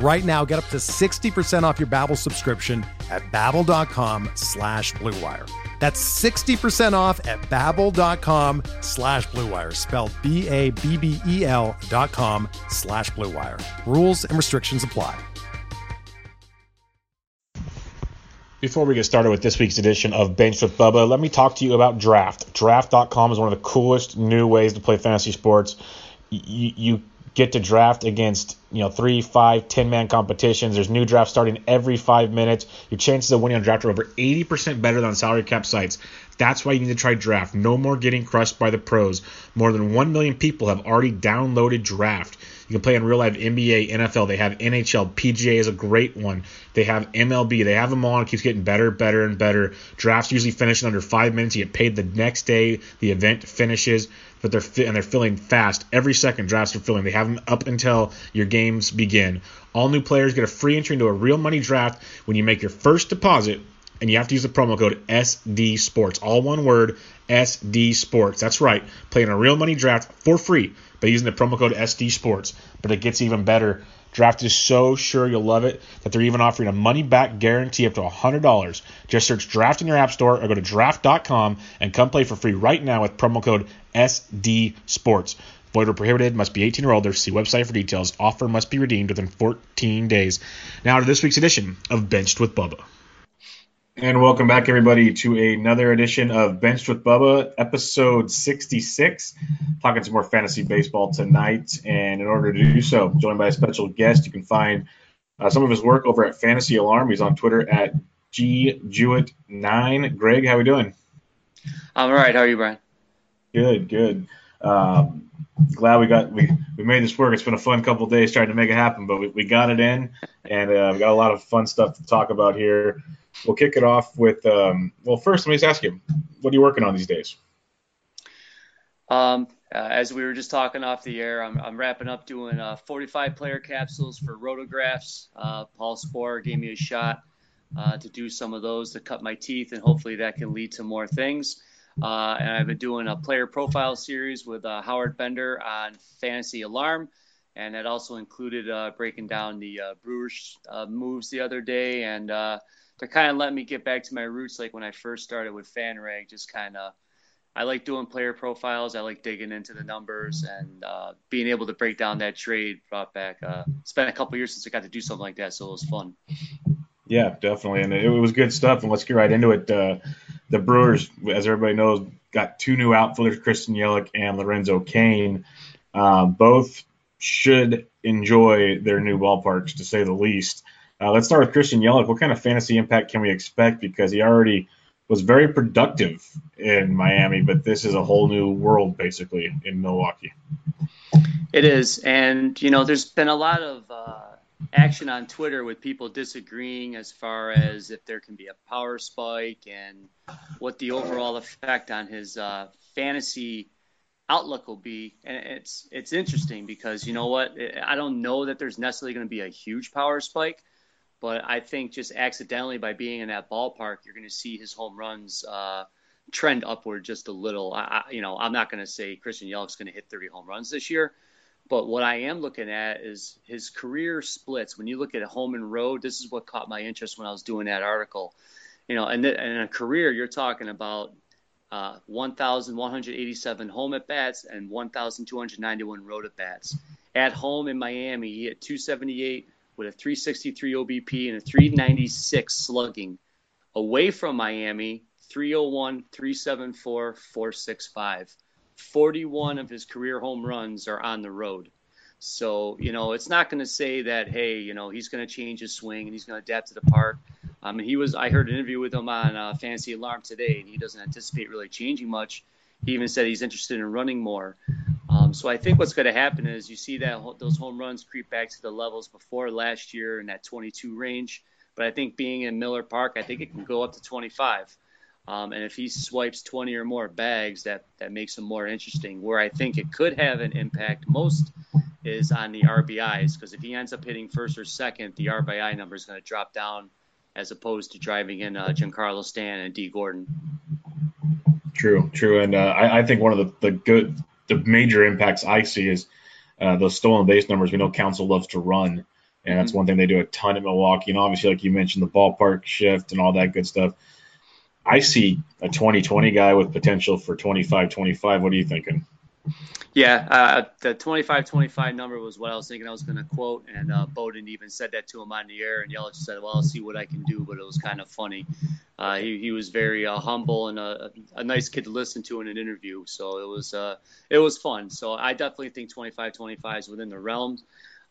Right now, get up to 60% off your Babbel subscription at babbel.com slash bluewire. That's 60% off at babbel.com slash bluewire, spelled B-A-B-B-E-L dot com slash bluewire. Rules and restrictions apply. Before we get started with this week's edition of Bench with Bubba, let me talk to you about Draft. Draft.com is one of the coolest new ways to play fantasy sports. You, you get to draft against you know three, five, ten man competitions. There's new drafts starting every five minutes. Your chances of winning on draft are over 80% better than salary cap sites. That's why you need to try Draft. No more getting crushed by the pros. More than 1 million people have already downloaded Draft. You can play in real life NBA, NFL. They have NHL. PGA is a great one. They have MLB. They have them all. And it keeps getting better, better, and better. Drafts usually finish in under five minutes. You get paid the next day the event finishes. But they're fi- and they're filling fast. Every second drafts are filling. They have them up until your games begin. All new players get a free entry into a real money draft when you make your first deposit and you have to use the promo code SD Sports. All one word, SD Sports. That's right. Playing a real money draft for free by using the promo code SD Sports. But it gets even better. Draft is so sure you'll love it that they're even offering a money back guarantee up to $100. Just search Draft in your App Store or go to draft.com and come play for free right now with promo code SD Sports. Void or prohibited, must be 18 or older. See website for details. Offer must be redeemed within 14 days. Now to this week's edition of Benched with Bubba. And welcome back, everybody, to another edition of Benched with Bubba, episode 66. Talking some more fantasy baseball tonight. And in order to do so, joined by a special guest, you can find uh, some of his work over at Fantasy Alarm. He's on Twitter at GJewett9. Greg, how are we doing? I'm all right. How are you, Brian? Good, good. Um, glad we got we, we made this work. It's been a fun couple days trying to make it happen, but we, we got it in, and uh, we got a lot of fun stuff to talk about here. We'll kick it off with um, well, first let me just ask you, what are you working on these days? Um, uh, as we were just talking off the air, I'm, I'm wrapping up doing uh, 45 player capsules for RotoGraphs. Uh, Paul Sporer gave me a shot uh, to do some of those to cut my teeth, and hopefully that can lead to more things. Uh, and I've been doing a player profile series with uh, Howard Bender on Fantasy Alarm, and that also included breaking down the Brewers moves the other day, and to kind of let me get back to my roots, like when I first started with FanRag, just kind of. I like doing player profiles. I like digging into the numbers and being able to break down that trade. Brought back. it's been a couple years since I got to do something like that, so it was fun. Yeah, definitely, and it, was good stuff. And let's get right into it. Uh, the Brewers, as everybody knows, got two new outfielders, Christian Yelich and Lorenzo Cain. Uh, both should enjoy their new ballparks, to say the least. Uh, let's start with Christian Yelich. What kind of fantasy impact can we expect? Because he already was very productive in Miami, but this is a whole new world, basically, in Milwaukee. It is, and you know, there's been a lot of uh, action on Twitter with people disagreeing as far as if there can be a power spike and what the overall effect on his uh, fantasy outlook will be. And it's it's interesting because you know what? I don't know that there's necessarily going to be a huge power spike, but I think just accidentally by being in that ballpark, you're going to see his home runs. Uh, trend upward just a little. I, you know, I'm not going to say Christian Yelich's going to hit 30 home runs this year, but what I am looking at is his career splits. When you look at home and road, this is what caught my interest when I was doing that article. You know, and in a career, you're talking about uh, 1,187 home at bats and 1,291 road at bats. At home in Miami, he hit 278 with a 363 OBP and a 396 slugging. Away from Miami, 301, 374, 465 41 of his career home runs are on the road. So, you know, it's not going to say that, hey, you know, he's going to change his swing and he's going to adapt to the park. Um, he was, I heard an interview with him on uh, Fantasy Alarm today, and he doesn't anticipate really changing much. He even said he's interested in running more. Um, so I think what's going to happen is you see that those home runs creep back to the levels before last year in that 22 range. But I think being in Miller Park, I think it can go up to 25. Um, and if he swipes 20 or more bags, that that makes him more interesting. Where I think it could have an impact most is on the RBIs, because if he ends up hitting first or second, the RBI number is going to drop down, as opposed to driving in uh, Giancarlo Stan and Dee Gordon. True, true, and uh, I, I, think one of the, the good, the major impacts I see is uh, those stolen base numbers. We know Counsell loves to run, and that's mm-hmm. one thing they do a ton in Milwaukee. And obviously, like you mentioned, the ballpark shift and all that good stuff. I see a 2020 guy with potential for 25 25. What are you thinking? Yeah, uh, the 25 25 number was what I was thinking I was going to quote. And uh, Bowden even said that to him on the air. And Yelich said, Well, I'll see what I can do. But it was kind of funny. Uh, he, he was very uh, humble and a, a, nice kid to listen to in an interview. So it was uh, it was fun. So I definitely think 25 25 is within the realms.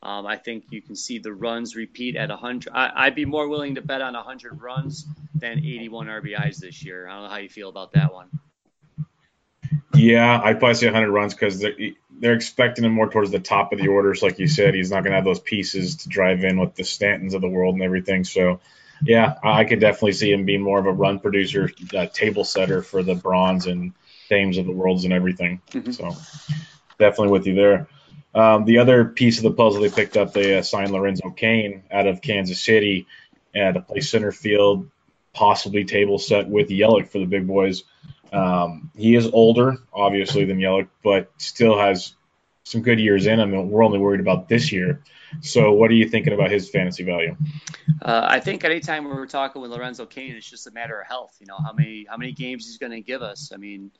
Um, I think you can see the runs repeat at 100. I, would be more willing to bet on 100 runs than 81 RBIs this year. I don't know how you feel about that one. Yeah, I'd probably say 100 runs because they're, they're expecting him more towards the top of the orders. Like you said, he's not going to have those pieces to drive in with the Stantons of the world and everything. So, yeah, I could definitely see him being more of a run producer, table setter for the Brauns and Thames of the worlds and everything. Mm-hmm. So, definitely with you there. Um, the other piece of the puzzle they picked up, they uh, signed Lorenzo Cain out of Kansas City and to play center field, possibly table set with Yelich for the big boys. Um, he is older, obviously, than Yelich, but still has some good years in him, and we're only worried about this year. So, what are you thinking about his fantasy value? Uh, I think anytime we are talking with Lorenzo Cain, it's just a matter of health. You know, how many how many games he's going to give us. I mean,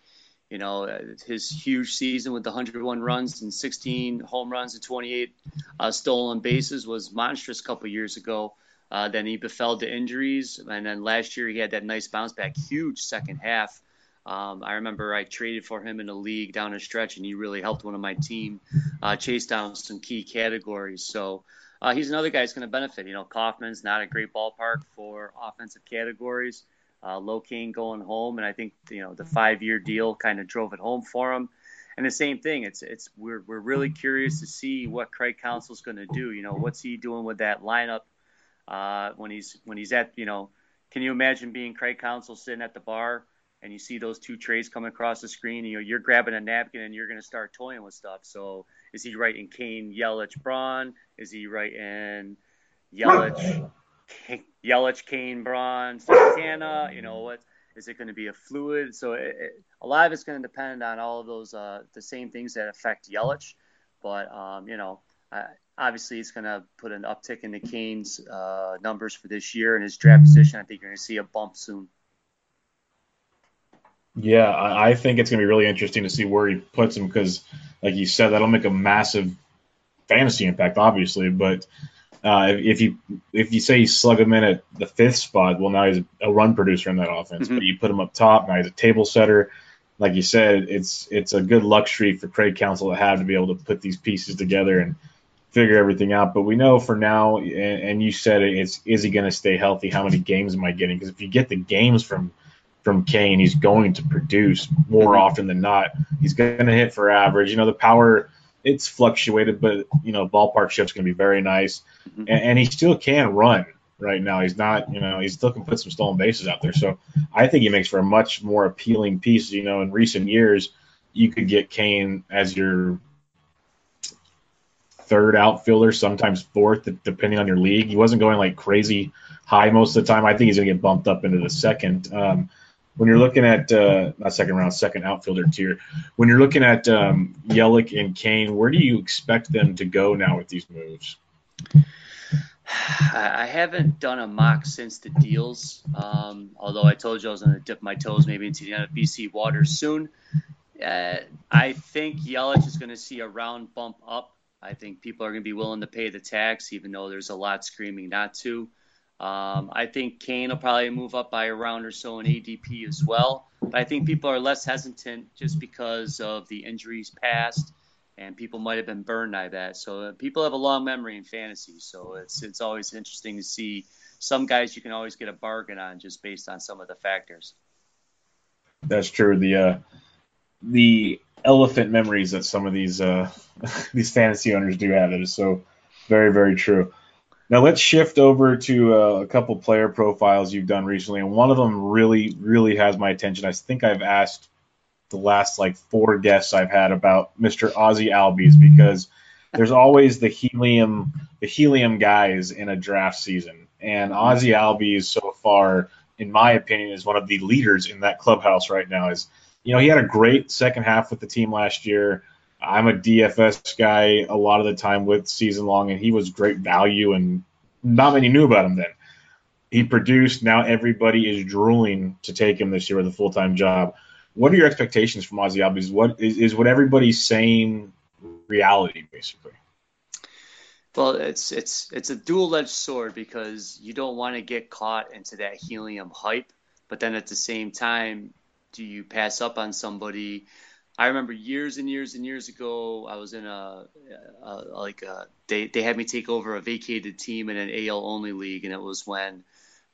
you know, his huge season with the 101 runs and 16 home runs and 28 uh, stolen bases was monstrous a couple years ago. Uh, then he befell to injuries, and then last year he had that nice bounce back, huge second half. Um, I remember I traded for him in a league down a stretch, and he really helped one of my team uh, chase down some key categories. So uh, he's another guy who's going to benefit. You know, Kauffman's not a great ballpark for offensive categories uh, LoCain going home, and I think you know the five-year deal kind of drove it home for him. And the same thing, it's it's we're we're really curious to see what Craig Counsell's going to do. You know, what's he doing with that lineup uh, when he's when he's at you know, can you imagine being Craig Counsell sitting at the bar and you see those two trays coming across the screen? You know, you're grabbing a napkin and you're going to start toying with stuff. So is he writing Cain, Yelich, Braun? Is he writing Yelich? Yelich, Cain, Braun, Santana. You know what? Is it going to be a fluid? So it, it, a lot of it's going to depend on all of those uh, the same things that affect Yelich. But um, you know, uh, obviously it's going to put an uptick in the Cain's uh, numbers for this year and his draft position. I think you're going to see a bump soon. Yeah, I think it's going to be really interesting to see where he puts him because, like you said, that'll make a massive fantasy impact, obviously. But uh, if you if you say you slug him in at the fifth spot, well, now he's a run producer in that offense. Mm-hmm. But you put him up top, now he's a table setter. Like you said, it's it's a good luxury for Craig Counsell to have to be able to put these pieces together and figure everything out. But we know for now, and, and you said it, it's is he going to stay healthy? How many games am I getting? Because if you get the games from from Cain. he's going to produce more often than not. He's going to hit for average. You know, the power it's fluctuated, but you know, ballpark shift's going to be very nice, mm-hmm. and, and, he still can run right now. He's not, you know, he still can put some stolen bases out there. So I think he makes for a much more appealing piece. You know, in recent years, you could get Cain as your third outfielder, sometimes fourth, depending on your league. He wasn't going like crazy high most of the time. I think he's going to get bumped up into the second. Um, when you're looking at uh, not second round, second outfielder tier, when you're looking at um, Yelich and Cain, where do you expect them to go now with these moves? I haven't done a mock since the deals, um, although I told you I was going to dip my toes maybe into the BC waters soon. Uh, I think Yelich is going to see a round bump up. I think people are going to be willing to pay the tax, even though there's a lot screaming not to. Um, I think Cain will probably move up by a round or so in ADP as well. But I think people are less hesitant just because of the injuries past, and people might have been burned by that. So uh, people have a long memory in fantasy, so it's it's always interesting to see some guys you can always get a bargain on just based on some of the factors. That's true. The uh, the elephant memories that some of these uh, these fantasy owners do have. It is so very very true. Now let's shift over to uh, a couple player profiles you've done recently, and one of them really really has my attention. I think I've asked the last like four guests I've had about Mr. Ozzie Albies because there's always the helium the helium guys in a draft season, and Ozzie Albies so far, in my opinion, is one of the leaders in that clubhouse right now. Is you know, he had a great second half with the team last year. I'm a DFS guy a lot of the time with season long, and he was great value, and not many knew about him then. He produced. Now everybody is drooling to take him this year with a full time job. What are your expectations from Ozzie Albies? What is, is what everybody's saying reality, basically? Well, it's it's it's a dual-edged sword because you don't want to get caught into that helium hype, but then at the same time, do you pass up on somebody? I remember years and years and years ago, I was in a, a like a, they they had me take over a vacated team in an AL only league, and it was when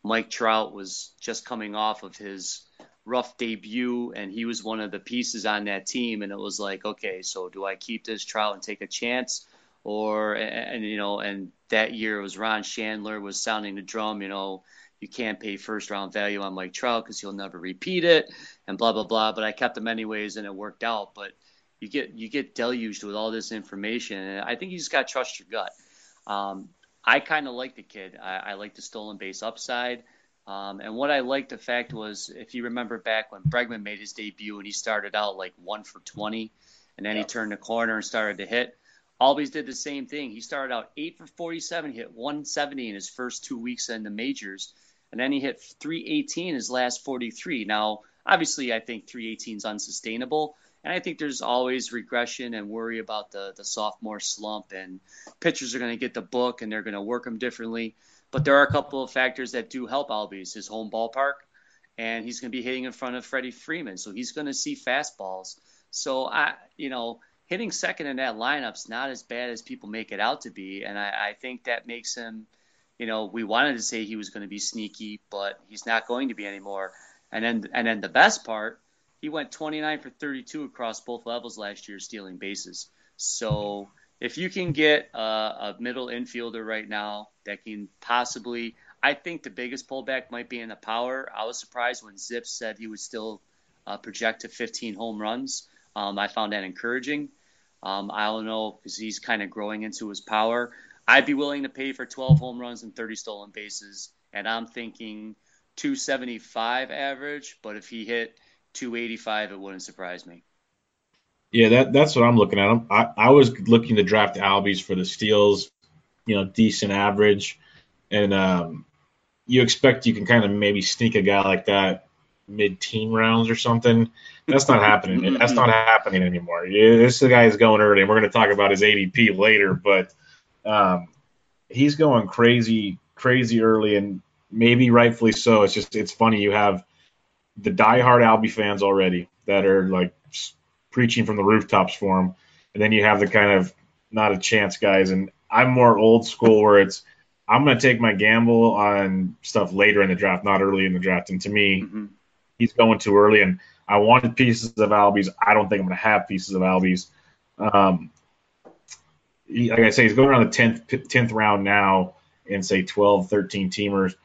Mike Trout was just coming off of his rough debut, and he was one of the pieces on that team, and it was like, okay, so do I keep this Trout and take a chance? Or and, and you know, and that year it was Ron Shandler was sounding the drum, you know, you can't pay first round value on Mike Trout because he'll never repeat it, and blah blah blah. But I kept him anyways, and it worked out. But you get you get deluged with all this information, and I think you just got to trust your gut. Um, I kind of like the kid. I, I like the stolen base upside. Um, and what I liked the fact was, if you remember back when Bregman made his debut and he started out like one for 20, and then yeah. he turned the corner and started to hit. Albies did the same thing. He started out eight for 47, hit 170 in his first two weeks in the majors, and then he hit 318 his last 43. Now, obviously, I think 318 is unsustainable, and I think there's always regression and worry about the the sophomore slump, and pitchers are going to get the book and they're going to work them differently. But there are a couple of factors that do help Albies. His home ballpark, and he's going to be hitting in front of Freddie Freeman, so he's going to see fastballs. So I, you know, hitting second in that lineup's not as bad as people make it out to be, and I, I think that makes him you know, we wanted to say he was going to be sneaky, but he's not going to be anymore. And then, and then the best part, he went 29 for 32 across both levels last year, stealing bases. So if you can get a, a middle infielder right now that can possibly, I think the biggest pullback might be in the power. I was surprised when ZiPS said he would still uh, project to 15 home runs. Um, I found that encouraging. Um, I don't know because he's kind of growing into his power. I'd be willing to pay for 12 home runs and 30 stolen bases, and I'm thinking 275 average. But if he hit 285, it wouldn't surprise me. Yeah, that that's what I'm looking at. I, I was looking to draft Albies for the steals, you know, decent average, and um, you expect you can kind of maybe sneak a guy like that mid-teen rounds or something. That's not happening. That's not happening anymore. This guy is going early, and we're going to talk about his ADP later, but um, he's going crazy, crazy early, and maybe rightfully so. It's just it's funny you have the diehard Albie fans already that are like preaching from the rooftops for him, and then you have the kind of not a chance guys. And I'm more old school where it's I'm going to take my gamble on stuff later in the draft, not early in the draft. And to me, mm-hmm. he's going too early. And I wanted pieces of Albies. I don't think I'm going to have pieces of Albies. Um, like I say, he's going around the 10th, 10th round now in, say, 12, 13 teamers.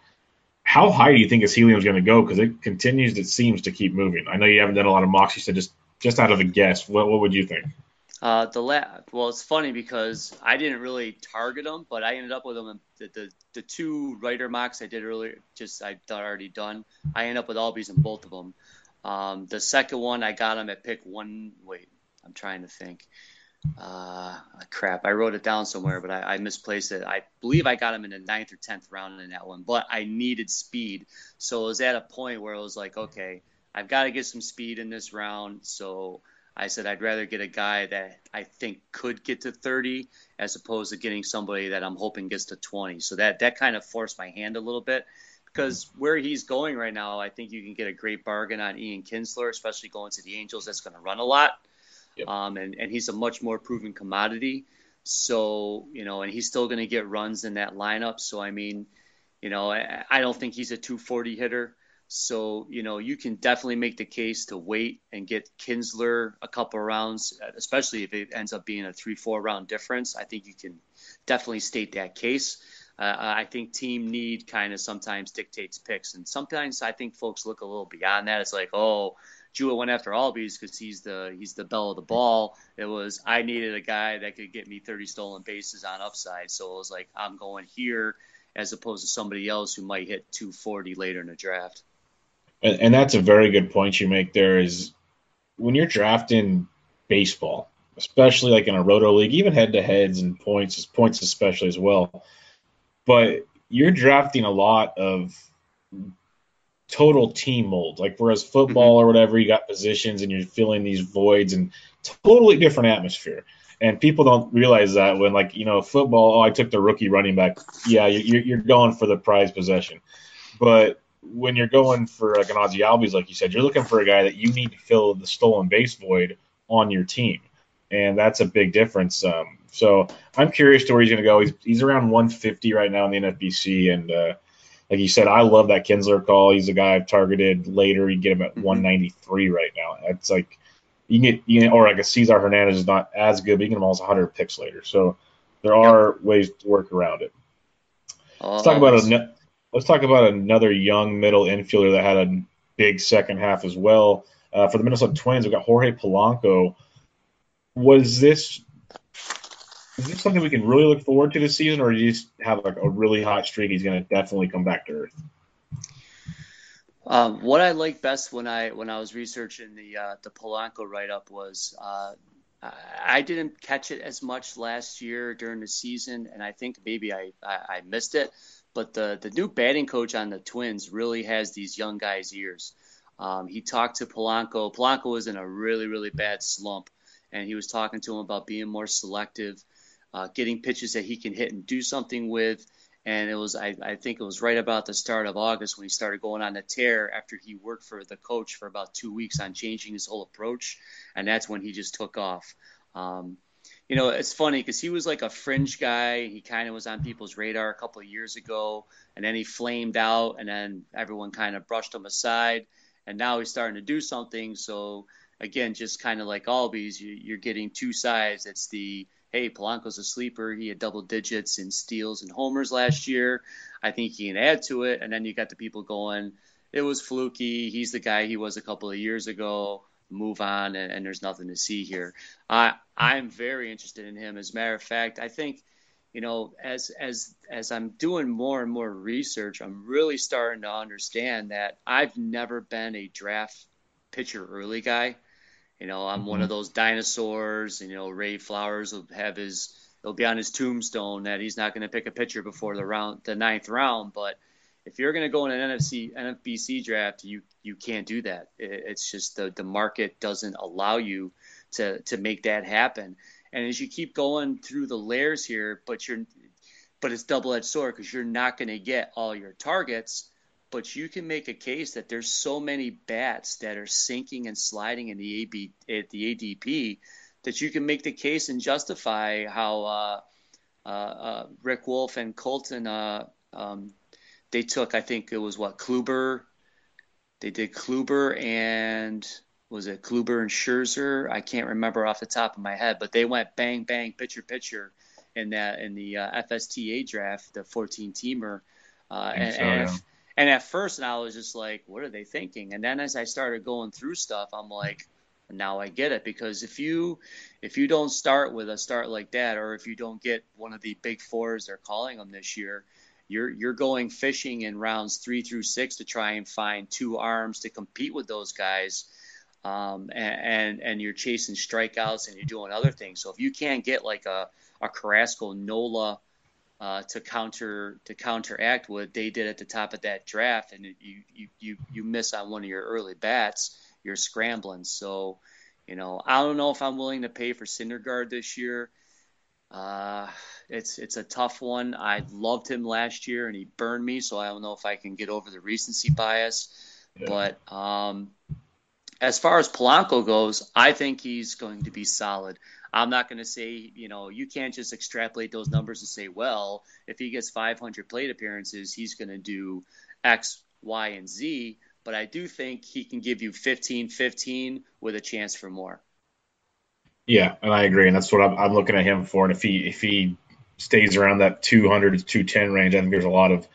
How high do you think his helium is going to go? Because it continues, it seems to keep moving. I know you haven't done a lot of mocks. You said just just out of a guess, what, what would you think? Uh, the la- well, it's funny because I didn't really target them, but I ended up with them. The, the, the two writer mocks I did earlier, just I thought already done. I ended up with Albies in both of them. Um, the second one I got them at pick one. Wait, I'm trying to think uh, crap, I wrote it down somewhere, but I, I, misplaced it. I believe I got him in the ninth or tenth round in that one, but I needed speed, so it was at a point where I was like, okay, I've got to get some speed in this round. So I said I'd rather get a guy that I think could get to 30 as opposed to getting somebody that I'm hoping gets to 20. So that that kind of forced my hand a little bit because where he's going right now, I think you can get a great bargain on Ian Kinsler, especially going to the Angels. That's going to run a lot, yep. um, and and he's a much more proven commodity. So you know, and he's still going to get runs in that lineup. So I mean, you know, I, I don't think he's a 240 hitter. So, you know, you can definitely make the case to wait and get Kinsler a couple rounds, especially if it ends up being a three, four round difference. I think you can definitely state that case. Uh, I think team need kind of sometimes dictates picks. And sometimes I think folks look a little beyond that. It's like, oh, Jewett went after Albies because he's the he's the belle of the ball. It was I needed a guy that could get me 30 stolen bases on upside, so it was like I'm going here as opposed to somebody else who might hit 240 later in the draft. And, and that's a very good point you make there is when you're drafting baseball, especially like in a roto league, even head to heads and points, points especially as well. But you're drafting a lot of total team mold. Like whereas football mm-hmm. or whatever, you got positions and you're filling these voids and totally different atmosphere. And people don't realize that when like you know football, oh I took the rookie running back. Yeah, you're, you're going for the prize possession, but when you're going for like an Ozzie Albies, like you said, you're looking for a guy that you need to fill the stolen base void on your team, and that's a big difference. Um, so I'm curious to where he's going to go. He's, he's around 150 right now in the NFBC, and uh, like you said, I love that Kinsler call. He's a guy I've targeted later. You get him at mm-hmm. 193 right now. It's like you can get you or I guess Cesar Hernandez is not as good, but you can get him almost 100 picks later. So there are yep. ways to work around it. Let's talk about a let's talk about another young middle infielder that had a big second half as well. Uh, for the Minnesota Twins, we've got Jorge Polanco. Was this is this something we can really look forward to this season, or do you just have like a really hot streak? He's going to definitely come back to earth. Um, what I like best when I when I was researching the uh, the Polanco write up was uh, I didn't catch it as much last year during the season, and I think maybe I, I, I missed it. But the the new batting coach on the Twins really has these young guys' ears. Um, he talked to Polanco. Polanco was in a really really bad slump, and he was talking to him about being more selective uh, getting pitches that he can hit and do something with. And it was, I, I think it was right about the start of August when he started going on the tear after he worked for the coach for about two weeks on changing his whole approach. And that's when he just took off. Um, you know, it's funny because he was like a fringe guy. He kind of was on people's radar a couple of years ago, and then he flamed out, and then everyone kind of brushed him aside. And now he's starting to do something. So again, just kind of like Albies, you, you're getting two sides. It's the hey, Polanco's a sleeper. He had double digits in steals and homers last year. I think he can add to it. And then you got the people going, it was fluky. He's the guy he was a couple of years ago. Move on, and, and there's nothing to see here. I I'm very interested in him. As a matter of fact, I think you know as as as I'm doing more and more research, I'm really starting to understand that I've never been a draft pitcher early guy. You know, I'm mm-hmm. one of those dinosaurs. And, you know, Ray Flowers will have his it'll be on his tombstone that he's not going to pick a pitcher before the round the ninth round. But if you're going to go in an NFC NFBC draft, you you can't do that. it's just the the market doesn't allow you to to make that happen. And as you keep going through the layers here, but you're but it's double edged sword because you're not going to get all your targets but you can make a case that there's so many bats that are sinking and sliding in the AB at the ADP that you can make the case and justify how uh, uh, uh, Rick Wolf and Colton uh, um, they took I think it was what Kluber? They did Kluber and was it Kluber and Scherzer? I can't remember off the top of my head but they went bang bang pitcher pitcher in that in the uh, FSTA draft the 14 teamer uh, and, so, and if, and at first, I was just like, what are they thinking? And then as I started going through stuff, I'm like, now I get it because if you if you don't start with a start like that, or if you don't get one of the big fours they're calling them this year, you're you're going fishing in rounds three through six to try and find two arms to compete with those guys. Um, and, and, and you're chasing strikeouts and you're doing other things. So if you can't get like a a Carrasco Nola uh, to counter to counteract what they did at the top of that draft, and you you you you miss on one of your early bats, you're scrambling. So, You know, I don't know if I'm willing to pay for Syndergaard this year. Uh, it's it's a tough one. I loved him last year and he burned me, so I don't know if I can get over the recency bias. Yeah. But um, as far as Polanco goes, I think he's going to be solid. I'm not going to say, you know, you can't just extrapolate those numbers and say, well, if he gets 500 plate appearances, he's going to do X, Y, and Z. But I do think he can give you 15 15 with a chance for more. Yeah, and I agree, and that's what I'm, I'm looking at him for. And if he if he stays around that 200 to 210 range, I think there's a lot of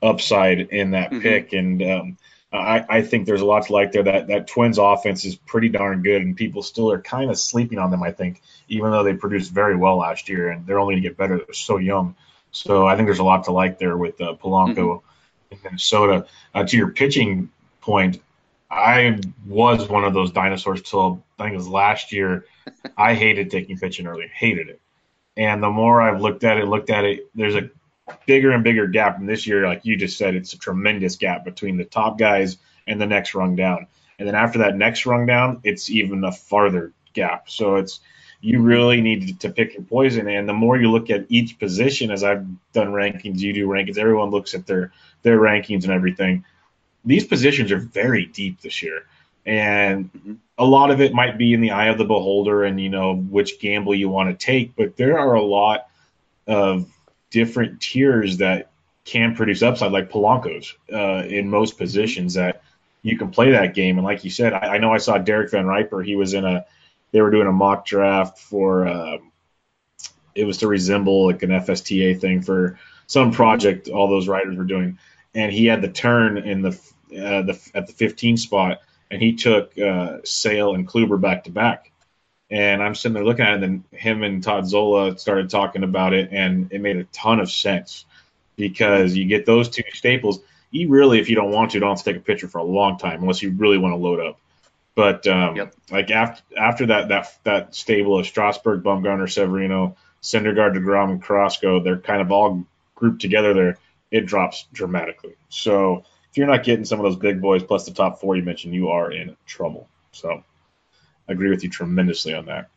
upside in that mm-hmm. pick. And um, I, I, think there's a lot to like there. That that Twins offense is pretty darn good, and people still are kind of sleeping on them. I think, even though they produced very well last year, and they're only going to get better. They're so young. So I think there's a lot to like there with uh, Polanco mm-hmm. in Minnesota. Uh, to your pitching point, I was one of those dinosaurs till I think it was last year. I hated taking pitching early, hated it. And the more I've looked at it, looked at it, there's a bigger and bigger gap. And this year, like you just said, it's a tremendous gap between the top guys and the next rung down. And then after that next rung down, it's even a farther gap. So it's you really need to pick your poison. And the more you look at each position, as I've done rankings, you do rankings, everyone looks at their their rankings and everything. These positions are very deep this year. And a lot of it might be in the eye of the beholder and, you know, which gamble you want to take. But there are a lot of different tiers that can produce upside, like Polanco's uh, in most positions that you can play that game. And like you said, I, I, know I saw Derek Van Riper. He was in a, they were doing a mock draft for, uh, it was to resemble like an FSTA thing for some project all those writers were doing. And he had the turn in the, uh, the at the 15 spot, and he took uh, Sale and Kluber back to back. And I'm sitting there looking at it, and then him and Todd Zola started talking about it, and it made a ton of sense because you get those two staples. You really, if you don't want to, don't have to take a picture for a long time unless you really want to load up. But um, yep. like after after that that that stable of Strasburg, Bumgarner, Severino, Syndergaard, Degrom, and Carrasco, they're kind of all grouped together there. It drops dramatically. So if you're not getting some of those big boys plus the top four you mentioned, you are in trouble. So agree with you tremendously on that.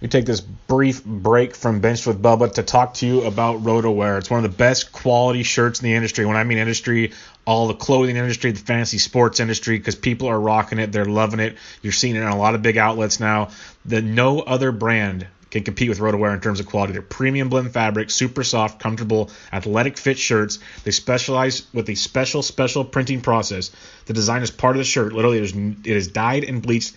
We take this brief break from Bench with Bubba to talk to you about RotoWear. It's one of the best quality shirts in the industry. When I mean industry, all the clothing industry, the fantasy sports industry, because people are rocking it, they're loving it. You're seeing it in a lot of big outlets now. The no other brand can compete with RotoWear in terms of quality. They're premium blend fabric, super soft, comfortable, athletic fit shirts. They specialize with a special, special printing process. The design is part of the shirt. Literally, it is, it is dyed and bleached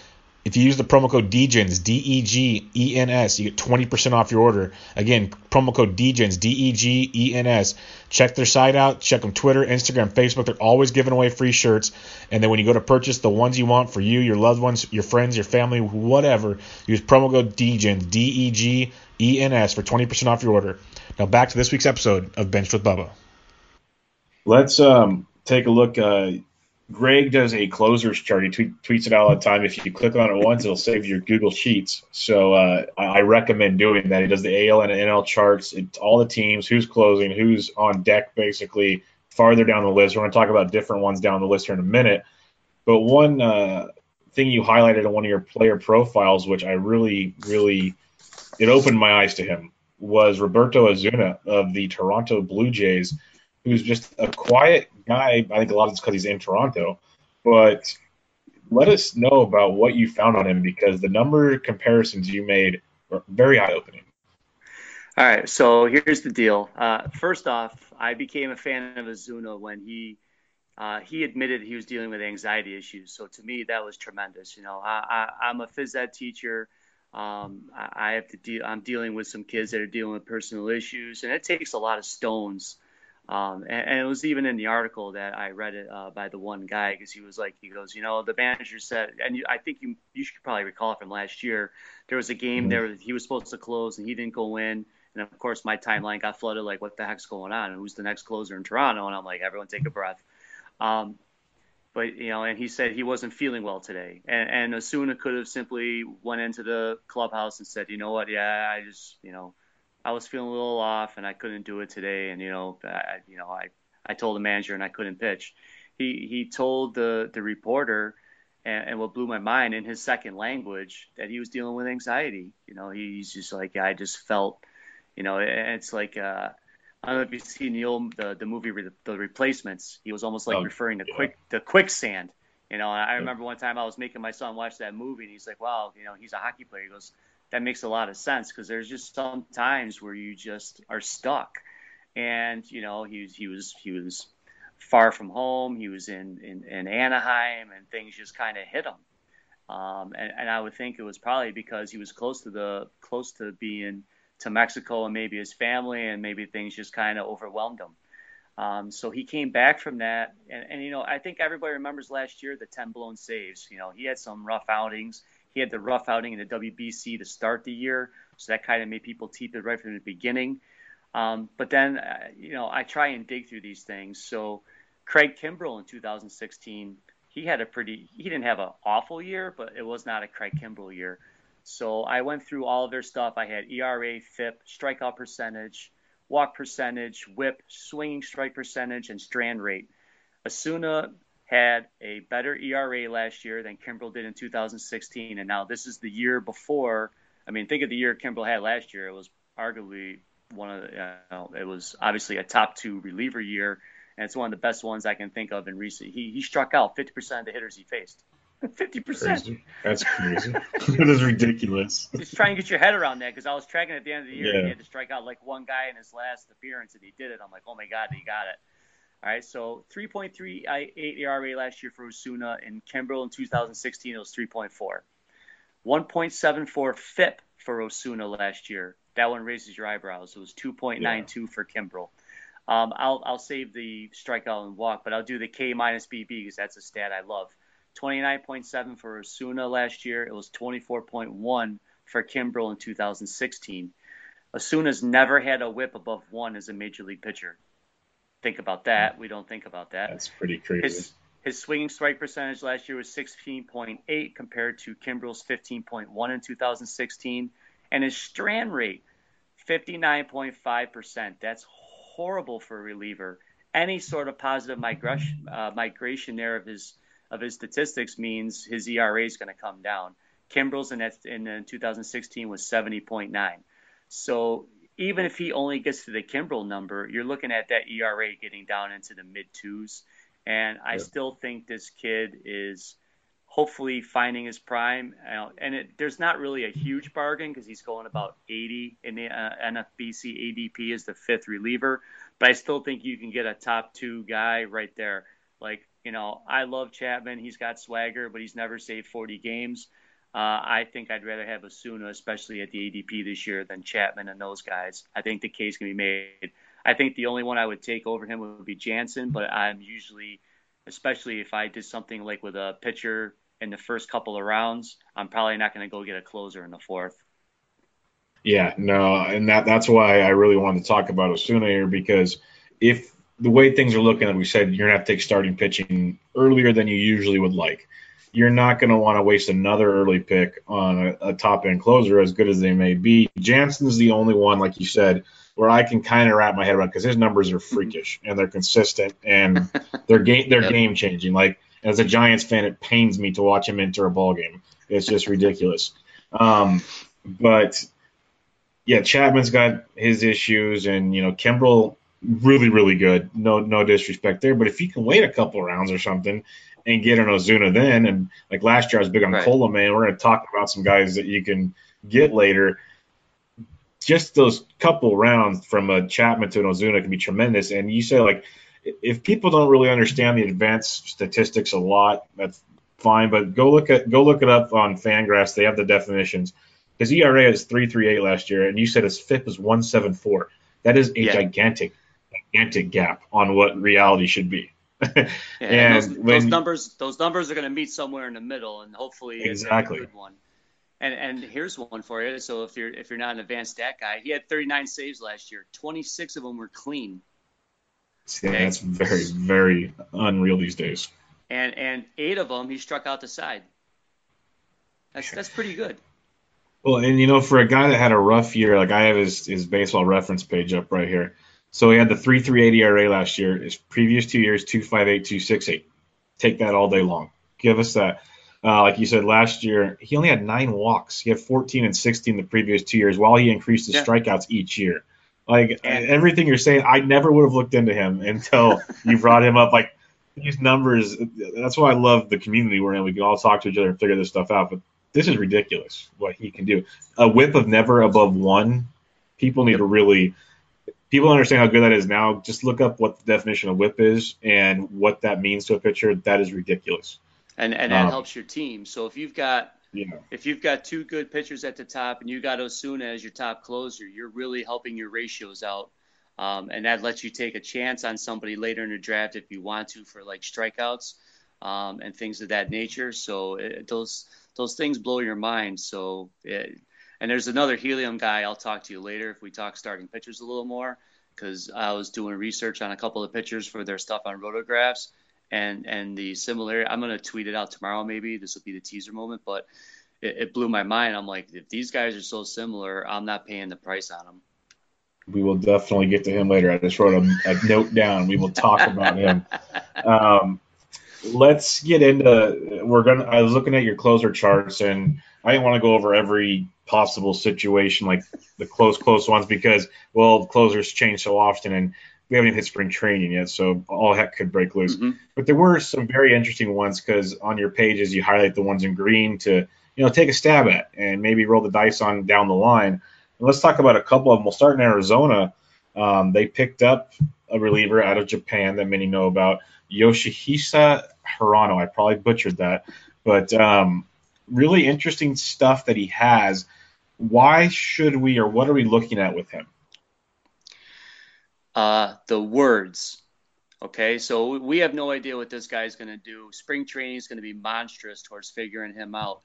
if you use the promo code DGENS, D E G E N S, you get 20% off your order. Again, promo code DGENS, D E G E N S. Check their site out. Check them Twitter, Instagram, Facebook. They're always giving away free shirts. And then when you go to purchase the ones you want for you, your loved ones, your friends, your family, whatever, use promo code DGENS, D E G E N S, for 20% off your order. Now back to this week's episode of Bench with Bubba. Let's um, take a look. Uh, Greg does a closers chart. He tweet, tweets it out all the time. If you click on it once, it'll save your Google Sheets. So uh, I recommend doing that. He does the AL and NL charts. It's all the teams, who's closing, who's on deck, basically farther down the list. We're going to talk about different ones down the list here in a minute. But one uh, thing you highlighted in one of your player profiles, which I really, really, it opened my eyes to him, was Roberto Osuna of the Toronto Blue Jays who's just a quiet guy. I think a lot of it's because he's in Toronto. But let us know about what you found on him because the number comparisons you made were very eye opening. All right, so here's the deal. Uh, first off, I became a fan of Osuna when he uh, he admitted he was dealing with anxiety issues. So to me, that was tremendous. You know, I, am a phys ed teacher. Um, I, I have to deal. I'm dealing with some kids that are dealing with personal issues, and it takes a lot of stones Um, and, and, it was even in the article that I read it uh, by the one guy because he was like, he goes, you know, the manager said, and you, I think you you should probably recall it from last year. There was a game mm-hmm. there he was supposed to close and he didn't go in, and of course my timeline got flooded like, what the heck's going on? And who's the next closer in Toronto? And I'm like, everyone take a breath. Um, but you know, and he said he wasn't feeling well today, and and Osuna could have simply went into the clubhouse and said, you know what, yeah, I just, you know I was feeling a little off and I couldn't do it today. And you know, I, you know, I, I told the manager and I couldn't pitch. He he told the the reporter, and, and what blew my mind in his second language that he was dealing with anxiety. You know, he's just like I just felt, you know, it's like. Uh, I don't know if you've seen the old the, the movie the replacements. He was almost like oh, referring to yeah. quick the quicksand. You know, I remember one time I was making my son watch that movie, and he's like, "Wow, you know, he's a hockey player." He goes, that makes a lot of sense because there's just some times where you just are stuck. And you know, he was he was he was far from home. He was in in, in Anaheim, and things just kind of hit him. Um, and, and I would think it was probably because he was close to the close to being to Mexico and maybe his family, and maybe things just kind of overwhelmed him. Um, so he came back from that, and, and you know I think everybody remembers last year the 10 blown saves. You know he had some rough outings. He had the rough outing in the WBC to start the year, so that kind of made people teep it right from the beginning. Um, but then, uh, you know, I try and dig through these things. So Craig Kimbrel in 2016, he had a pretty, he didn't have an awful year, but it was not a Craig Kimbrel year. So I went through all of their stuff. I had ERA, FIP, strikeout percentage, walk percentage, whip, swinging strike percentage, and strand rate. Osuna had a better ERA last year than Kimbrel did in 2016, and now this is the year before. I mean, think of the year Kimbrel had last year. It was arguably one of the, you know, it was obviously a top two reliever year, and it's one of the best ones I can think of in recent. He he struck out 50% of the hitters he faced. 50%. That's crazy. that is ridiculous. Just try and get your head around that because I was tracking at the end of the year. Yeah. He had to strike out like one guy in his last appearance, and he did it. I'm like, oh my god, he got it. All right, so 3.38 ERA last year for Osuna. In Kimbrel in 2016, it was 3.4. 1.74 FIP for Osuna last year. That one raises your eyebrows. It was 2.92 yeah. for Kimbrel. Um, I'll, I'll save the strikeout and walk, but I'll do the K minus BB because that's a stat I love. 29.7 for Osuna last year. It was 24.1 for Kimbrel in 2016. Osuna's never had a whip above one as a major league pitcher think about that. We don't think about that. That's pretty crazy. His, his swinging strike percentage last year was 16.8 compared to Kimbrel's 15.1 in 2016, and his strand rate 59.5 percent. That's horrible for a reliever. Any sort of positive migration uh, migration there of his of his statistics means his ERA is going to come down. Kimbrel's in, in, in 2016 was 70.9. So even if he only gets to the Kimbrel number, you're looking at that ERA getting down into the mid twos. And I yep. still think this kid is hopefully finding his prime. Uh, and it, there's not really a huge bargain because he's going about 80 in the uh, NFBC ADP as the fifth reliever. But I still think you can get a top two guy right there. Like, you know, I love Chapman. He's got swagger, but he's never saved 40 games. Uh, I think I'd rather have Osuna, especially at the ADP this year, than Chapman and those guys. I think the case can be made. I think the only one I would take over him would be Jansen, but I'm usually, especially if I did something like with a pitcher in the first couple of rounds, I'm probably not going to go get a closer in the fourth. Yeah, no, and that that's why I really wanted to talk about Osuna here because if the way things are looking, like we said, you're gonna have to take starting pitching earlier than you usually would like you're not going to want to waste another early pick on a, a top end closer, as good as they may be. Jansen's the only one, like you said, where I can kind of wrap my head around because his numbers are freakish and they're consistent and they're game they're yep. game changing. Like as a Giants fan, it pains me to watch him enter a ball game. It's just ridiculous. Um, but yeah, Chapman's got his issues, and you know Kimbrel really really good. No no disrespect there, but if he can wait a couple rounds or something and get an Osuna then. And like last year, I was big on right. man. We're going to talk about some guys that you can get later. Just those couple rounds from a Chapman to an Osuna can be tremendous. And you say like, if people don't really understand the advanced statistics a lot, that's fine. But go look at go look it up on Fangraphs. They have the definitions. His ERA is three three eight last year, and you said his FIP is one seven four. That is a yeah. gigantic gigantic gap on what reality should be. Yeah, and, those, when, those, numbers, those numbers are going to meet somewhere in the middle, and hopefully exactly it's a good one. And and here's one for you. So if you're if you're not an advanced stat guy, he had 39 saves last year. 26 of them were clean. Yeah, that's very very unreal these days. And and eight of them he struck out the side. That's that's pretty good. Well, and you know, for a guy that had a rough year, like I have his his baseball reference page up right here. So he had the 3.38 ERA last year. His previous two years, 2.58, 2.68. Take that all day long. Give us that. Uh, like you said, last year he only had nine walks. He had 14 and 16 the previous two years, while he increased his yeah. strikeouts each year. Like and, everything you're saying, I never would have looked into him until you brought him up. Like these numbers, that's why I love the community we're in. We can all talk to each other and figure this stuff out. But this is ridiculous what he can do. A whip of never above one. People need to really people understand how good that is now. Just look up what the definition of whip is and what that means to a pitcher. That is ridiculous. And and that um, helps your team. So if you've got yeah. if you've got two good pitchers at the top and you got Osuna as your top closer, you're really helping your ratios out. Um, and that lets you take a chance on somebody later in the draft if you want to for like strikeouts um, and things of that nature. So it, those those things blow your mind. So it, and there's another helium guy I'll talk to you later if we talk starting pitchers a little more because I was doing research on a couple of pitchers for their stuff on RotoGraphs and and the similarity. I'm gonna tweet it out tomorrow maybe. This will be the teaser moment, but it, it blew my mind. I'm like, if these guys are so similar, I'm not paying the price on them. We will definitely get to him later. I just wrote a, a note down. We will talk about him. Um, let's get into. We're gonna. I was looking at your closer charts and I didn't want to go over every possible situation like the close close ones because well closers change so often and we haven't even hit spring training yet so all heck could break loose. Mm-hmm. but there were some very interesting ones because on your pages you highlight the ones in green to you know take a stab at and maybe roll the dice on down the line. And let's talk about a couple of them we'll start in arizona. Um, they picked up a reliever out of japan that many know about yoshihisa hirano. I probably butchered that. But um, really interesting stuff that he has. Why should we, or what are we looking at with him? Uh, the words. Okay, so we have no idea what this guy's going to do. Spring training is going to be monstrous towards figuring him out.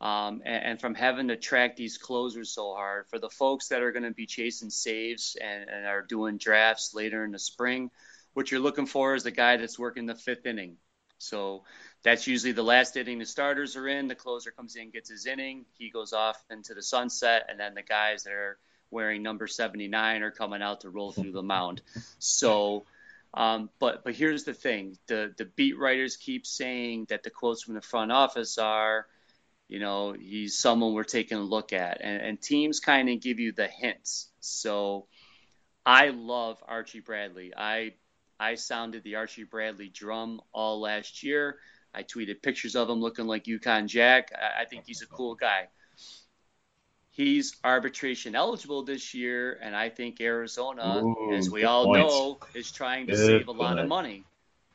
Um, and, and, from having to track these closers so hard, for the folks that are going to be chasing saves and, and, are doing drafts later in the spring, what you're looking for is the guy that's working the fifth inning. So that's usually the last inning the starters are in. The closer comes in, gets his inning, he goes off into the sunset, and then the guys that are wearing number 79 are coming out to roll through the mound. So, um, but but here's the thing: the the beat writers keep saying that the quotes from the front office are, you know, he's someone we're taking a look at, and, and teams kind of give you the hints. So, I love Archie Bradley. I I sounded the Archie Bradley drum all last year. I tweeted pictures of him looking like Yukon Jack. I, I think he's a cool guy. He's arbitration eligible this year, and I think Arizona, Ooh, as we all point. know, is trying to good save a lot of money.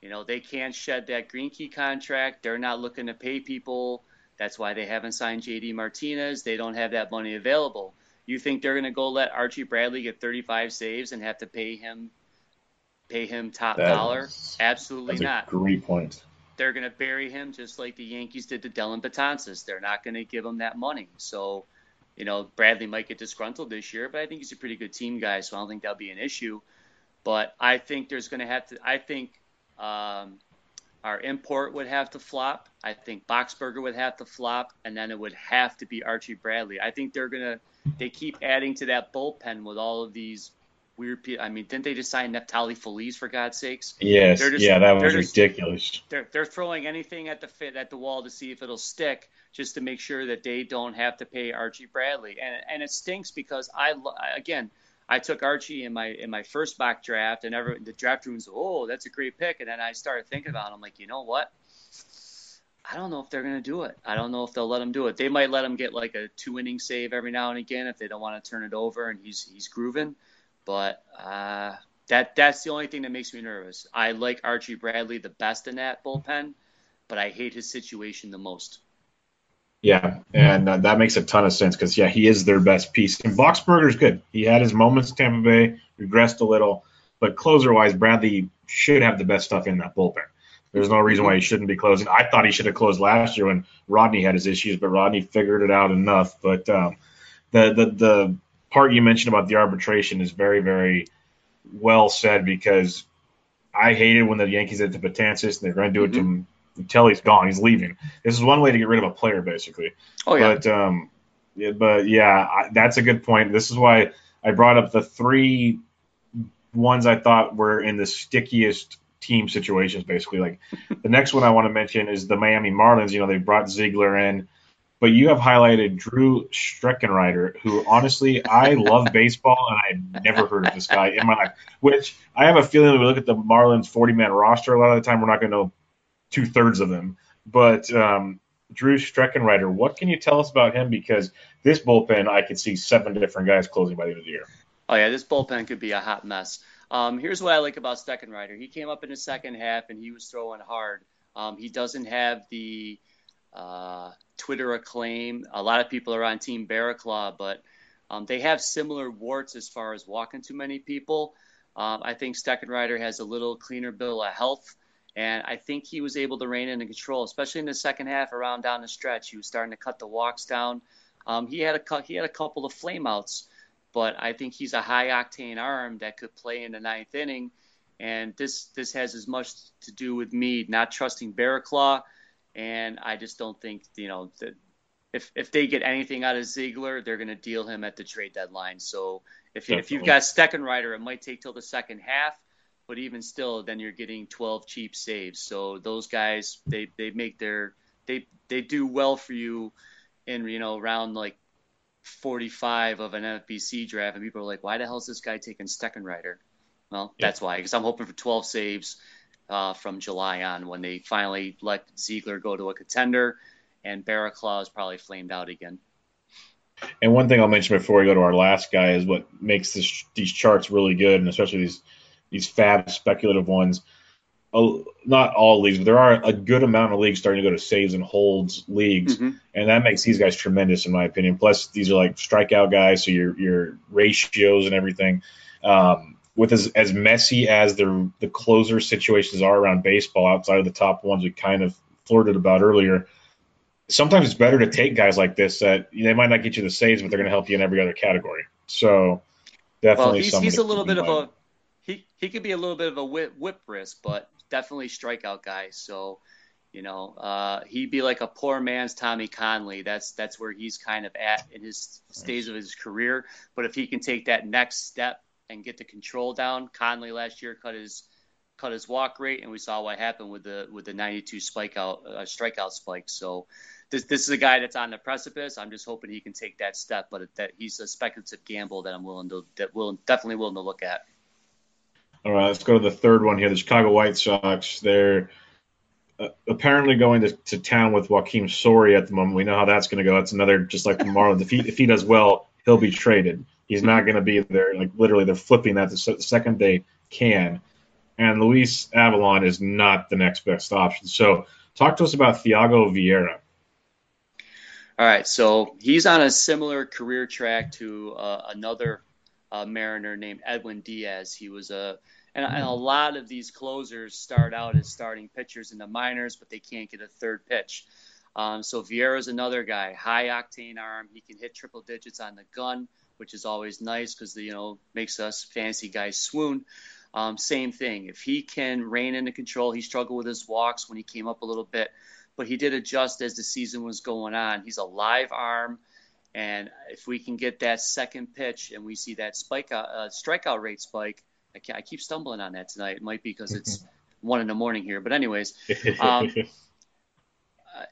You know, they can't shed that Greinke contract. They're not looking to pay people. That's why they haven't signed JD Martinez. They don't have that money available. You think they're going to go let Archie Bradley get 35 saves and have to pay him pay him top that dollar? Is, Absolutely not. great point. They're going to bury him just like the Yankees did to Dellin Betances. They're not going to give him that money. So, you know, Bradley might get disgruntled this year, but I think he's a pretty good team guy, so I don't think that'll be an issue. But I think there's going to have to. I think um, our import would have to flop. I think Boxberger would have to flop, and then it would have to be Archie Bradley. I think they're gonna. They keep adding to that bullpen with all of these weird people. I mean, didn't they just sign Neftali Feliz for God's sakes? Yes. Just, yeah, that was just, ridiculous. They're they're throwing anything at the fit at the wall to see if it'll stick, just to make sure that they don't have to pay Archie Bradley. And and it stinks because I again. I took Archie in my in my first mock draft, and every, the draft room's oh that's a great pick, and then I started thinking about it. I'm like, you know what? I don't know if they're going to do it. I don't know if they'll let him do it. They might let him get like a two inning save every now and again if they don't want to turn it over and he's he's grooving. But uh, that that's the only thing that makes me nervous. I like Archie Bradley the best in that bullpen, but I hate his situation the most. Yeah, and uh, that makes a ton of sense because yeah, he is their best piece. And Boxberger's good. He had his moments Tampa Bay, regressed a little, But closer wise, Bradley should have the best stuff in that bullpen. There's no reason why he shouldn't be closing. I thought he should have closed last year when Rodney had his issues, but Rodney figured it out enough. But um, the, the the part you mentioned about the arbitration is very very well said because I hated when the Yankees did it to Betances and they're going to do it mm-hmm. to him until he's gone. He's leaving. This is one way to get rid of a player, basically. Oh yeah. But um, yeah, but yeah, I, that's a good point. This is why I brought up the three ones I thought were in the stickiest team situations, basically. Like the next one I want to mention is the Miami Marlins. You know, they brought Ziegler in, but you have highlighted Drew Steckenrider, who honestly I love baseball and I've never heard of this guy in my life. Which I have a feeling when we look at the Marlins 40 man roster, a lot of the time we're not going to know two thirds of them. But um, Drew Steckenrider, what can you tell us about him? Because this bullpen, I could see seven different guys closing by the end of the year. Oh yeah, this bullpen could be a hot mess. Um, here's what I like about Steckenrider. He came up in the second half and he was throwing hard. Um, he doesn't have the uh, Twitter acclaim. A lot of people are on Team Barraclough, but um, they have similar warts as far as walking too many people. Um, I think Steckenrider has a little cleaner bill of health. And I think he was able to rein in and control, especially in the second half around down the stretch. He was starting to cut the walks down. Um, he had a he had a couple of flameouts, but I think he's a high octane arm that could play in the ninth inning. And this this has as much to do with me not trusting Barraclough, and I just don't think you know that if if they get anything out of Ziegler, they're going to deal him at the trade deadline. So if if you've got Steckenrider, it might take till the second half but even still, then you're getting 12 cheap saves. So those guys, they they make their they they do well for you in you know around like 45 of an FBC draft, and people are like, why the hell is this guy taking Steckenrider? Well, yeah. that's why, because I'm hoping for 12 saves uh, from July on when they finally let Ziegler go to a contender, and Barraclough is probably flamed out again. And one thing I'll mention before we go to our last guy is what makes this, these charts really good, and especially these these fab speculative ones. Uh, not all leagues, but there are a good amount of leagues starting to go to saves and holds leagues, mm-hmm. and that makes these guys tremendous in my opinion. Plus, these are like strikeout guys, so your your ratios and everything. Um, with as, as messy as the the closer situations are around baseball, outside of the top ones we kind of flirted about earlier, sometimes it's better to take guys like this that they might not get you the saves, but they're going to help you in every other category. So definitely, well, he's, he's a little bit of a he he could be a little bit of a whip, whip risk, but definitely strikeout guy. So, you know, uh, he'd be like a poor man's Tommy Kahnle. That's that's where he's kind of at in his stage of his career. But if he can take that next step and get the control down, Kahnle last year cut his cut his walk rate, and we saw what happened with the with the 92 spike out uh, strikeout spike. So. This, this is a guy that's on the precipice. I'm just hoping he can take that step, but that he's a speculative gamble that I'm willing to that will definitely willing to look at. All right, let's go to the third one here. The Chicago White Sox. They're uh, apparently going to, to town with Joakim Soria at the moment. We know how that's going to go. It's another just like the Marlins. if he if he does well, he'll be traded. He's not going to be there. Like literally, they're flipping that the second they can. And Luis Avilán is not the next best option. So, talk to us about Thyago Vieira. All right, so he's on a similar career track to uh, another uh, Mariner named Edwin Diaz. He was a and, and, a lot of these closers start out as starting pitchers in the minors, but they can't get a third pitch. Um, so Vieira's another guy, high octane arm. He can hit triple digits on the gun, which is always nice because you know makes us fancy guys swoon. Um, same thing. If he can rein into control, he struggled with his walks when he came up a little bit, but he did adjust as the season was going on. He's a live arm. And if we can get that second pitch and we see that spike out, uh, strikeout rate spike, I, I, keep stumbling on that tonight. It might be because it's one in the morning here, but anyways, um, uh,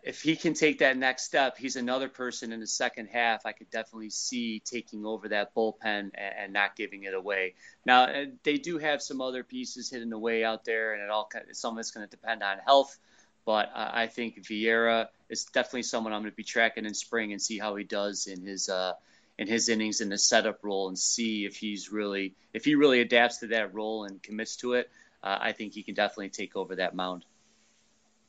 if he can take that next step, he's another person in the second half. I could definitely see taking over that bullpen and, and not giving it away. Now uh, they do have some other pieces hidden away out there, and it all some of it's going to depend on health. But I think Vieira is definitely someone I'm going to be tracking in spring and see how he does in his uh, in his innings in the setup role and see if he's really if he really adapts to that role and commits to it. Uh, I think he can definitely take over that mound.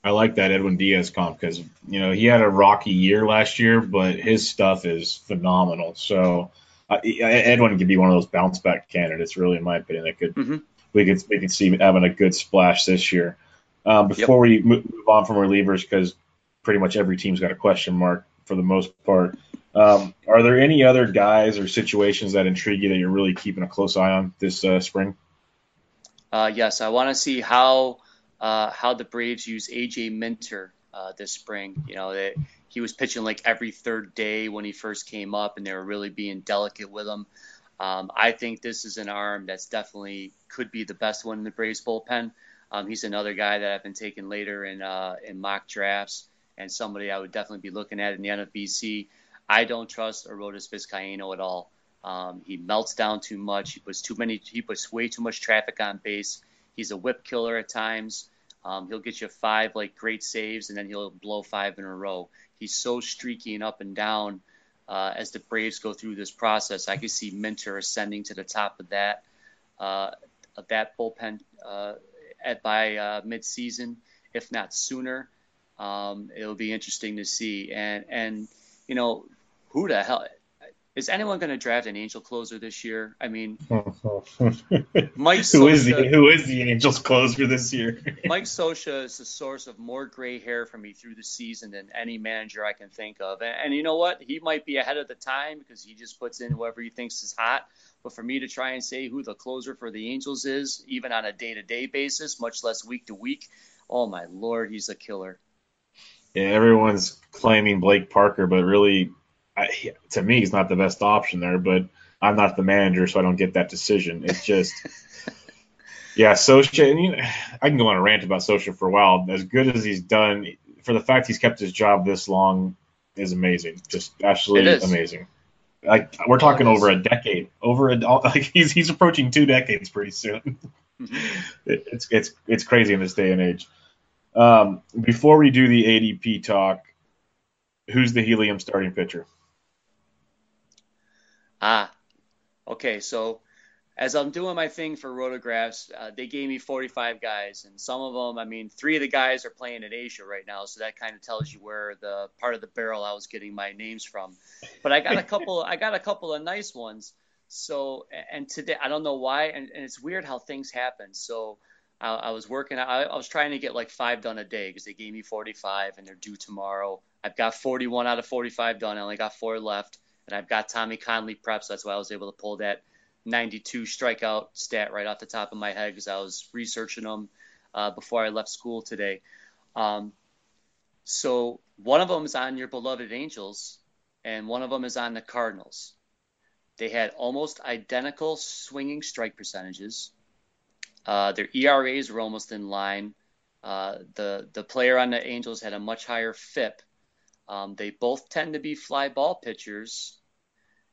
I like that Edwin Diaz comp because you know he had a rocky year last year, but his stuff is phenomenal. So uh, Edwin could be one of those bounce back candidates, really, in my opinion. That could Mhm. we could we could see having a good splash this year. Um, before we mo- move on from relievers, because pretty much every team's got a question mark for the most part. Um, are there any other guys or situations that intrigue you that you're really keeping a close eye on this uh, spring? Uh, yes, I want to see how uh, how the Braves use AJ Minter uh, this spring. You know, they, he was pitching like every third day when he first came up, and they were really being delicate with him. Um, I think this is an arm that's definitely could be the best one in the Braves bullpen. Um, he's another guy that I've been taking later in uh, in mock drafts, and somebody I would definitely be looking at in the NFBC. I don't trust Arodys Vizcaino at all. Um, he melts down too much. He puts too many. He puts way too much traffic on base. He's a whip killer at times. Um, he'll get you five like great saves, and then he'll blow five in a row. He's so streaky and up and down. Uh, as the Braves go through this process, I could see Minter ascending to the top of that uh, of that bullpen uh, at by uh, midseason, if not sooner. Um, it'll be interesting to see. And and you know who the hell is anyone going to draft an Angel closer this year? I mean, Mike who is the who is the Angels closer this year? Mike Scioscia is the source of more gray hair for me through the season than any manager I can think of. And, and you know what? He might be ahead of the time because he just puts in whoever he thinks is hot. But for me to try and say who the closer for the Angels is, even on a day to day basis, much less week to week, oh my lord, he's a killer. Yeah, everyone's claiming Blake Parker, but really, I, to me, he's not the best option there. But I'm not the manager, so I don't get that decision. It's just, yeah, Scioscia. And you know, I can go on a rant about Scioscia for a while. As good as he's done, for the fact he's kept his job this long, is amazing. Just absolutely amazing. Like we're talking over a decade, over a like he's he's approaching two decades pretty soon. it, it's it's it's crazy in this day and age. Um, before we do the ADP talk, who's the helium starting pitcher? Ah, okay. So as I'm doing my thing for RotoGraphs, uh, they gave me 45 guys, and some of them, I mean, three of the guys are playing in Asia right now, so that kind of tells you where the part of the barrel I was getting my names from. But I got a couple, I got a couple of nice ones. So and today, I don't know why, and, and it's weird how things happen. So. I, I was working. I, I was trying to get like five done a day because they gave me 45 and they're due tomorrow. I've got 41 out of 45 done. I only got four left and I've got Tommy Kahnle preps. That's why I was able to pull that 92 strikeout stat right off the top of my head because I was researching them uh, before I left school today. Um, so one of them is on your beloved Angels, and one of them is on the Cardinals. They had almost identical swinging strike percentages. Uh, their ERAs were almost in line. Uh, the the player on the Angels had a much higher FIP. Um, they both tend to be fly ball pitchers,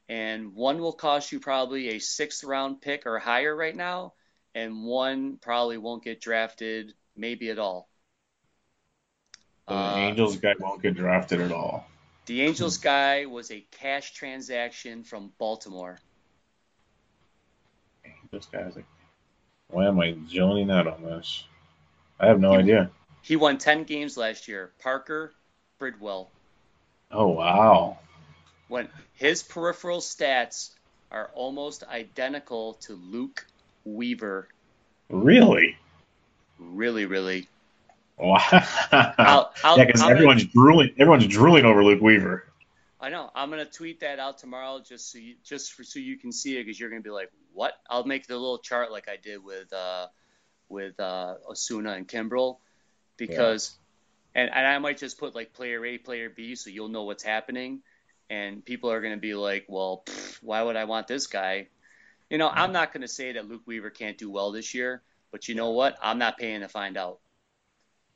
and one will cost you probably a sixth round pick or higher right now, and one probably won't get drafted, maybe at all. The Uh, Angels guy won't get drafted at all. The Angels guy was a cash transaction from Baltimore. This guy's like, why am I zoning out on this? I have no You- idea. He won 10 games last year. Parker Bridwell. Oh wow. When his peripheral stats are almost identical to Luke Weaver. Really? Really, really. Wow. I'll- I'll- yeah, because everyone's drooling. Everyone's drooling over Luke Weaver. I know. I'm gonna tweet that out tomorrow, just so you, just for, so you can see it, because you're gonna be like, "What?" I'll make the little chart like I did with uh, with uh, Osuna and Kimbrel, because, and and I might just put like player A, player B, so you'll know what's happening, and people are gonna be like, "Well, pff, why would I want this guy?" You know, I'm not gonna say that Luke Weaver can't do well this year, but you know what? I'm not paying to find out.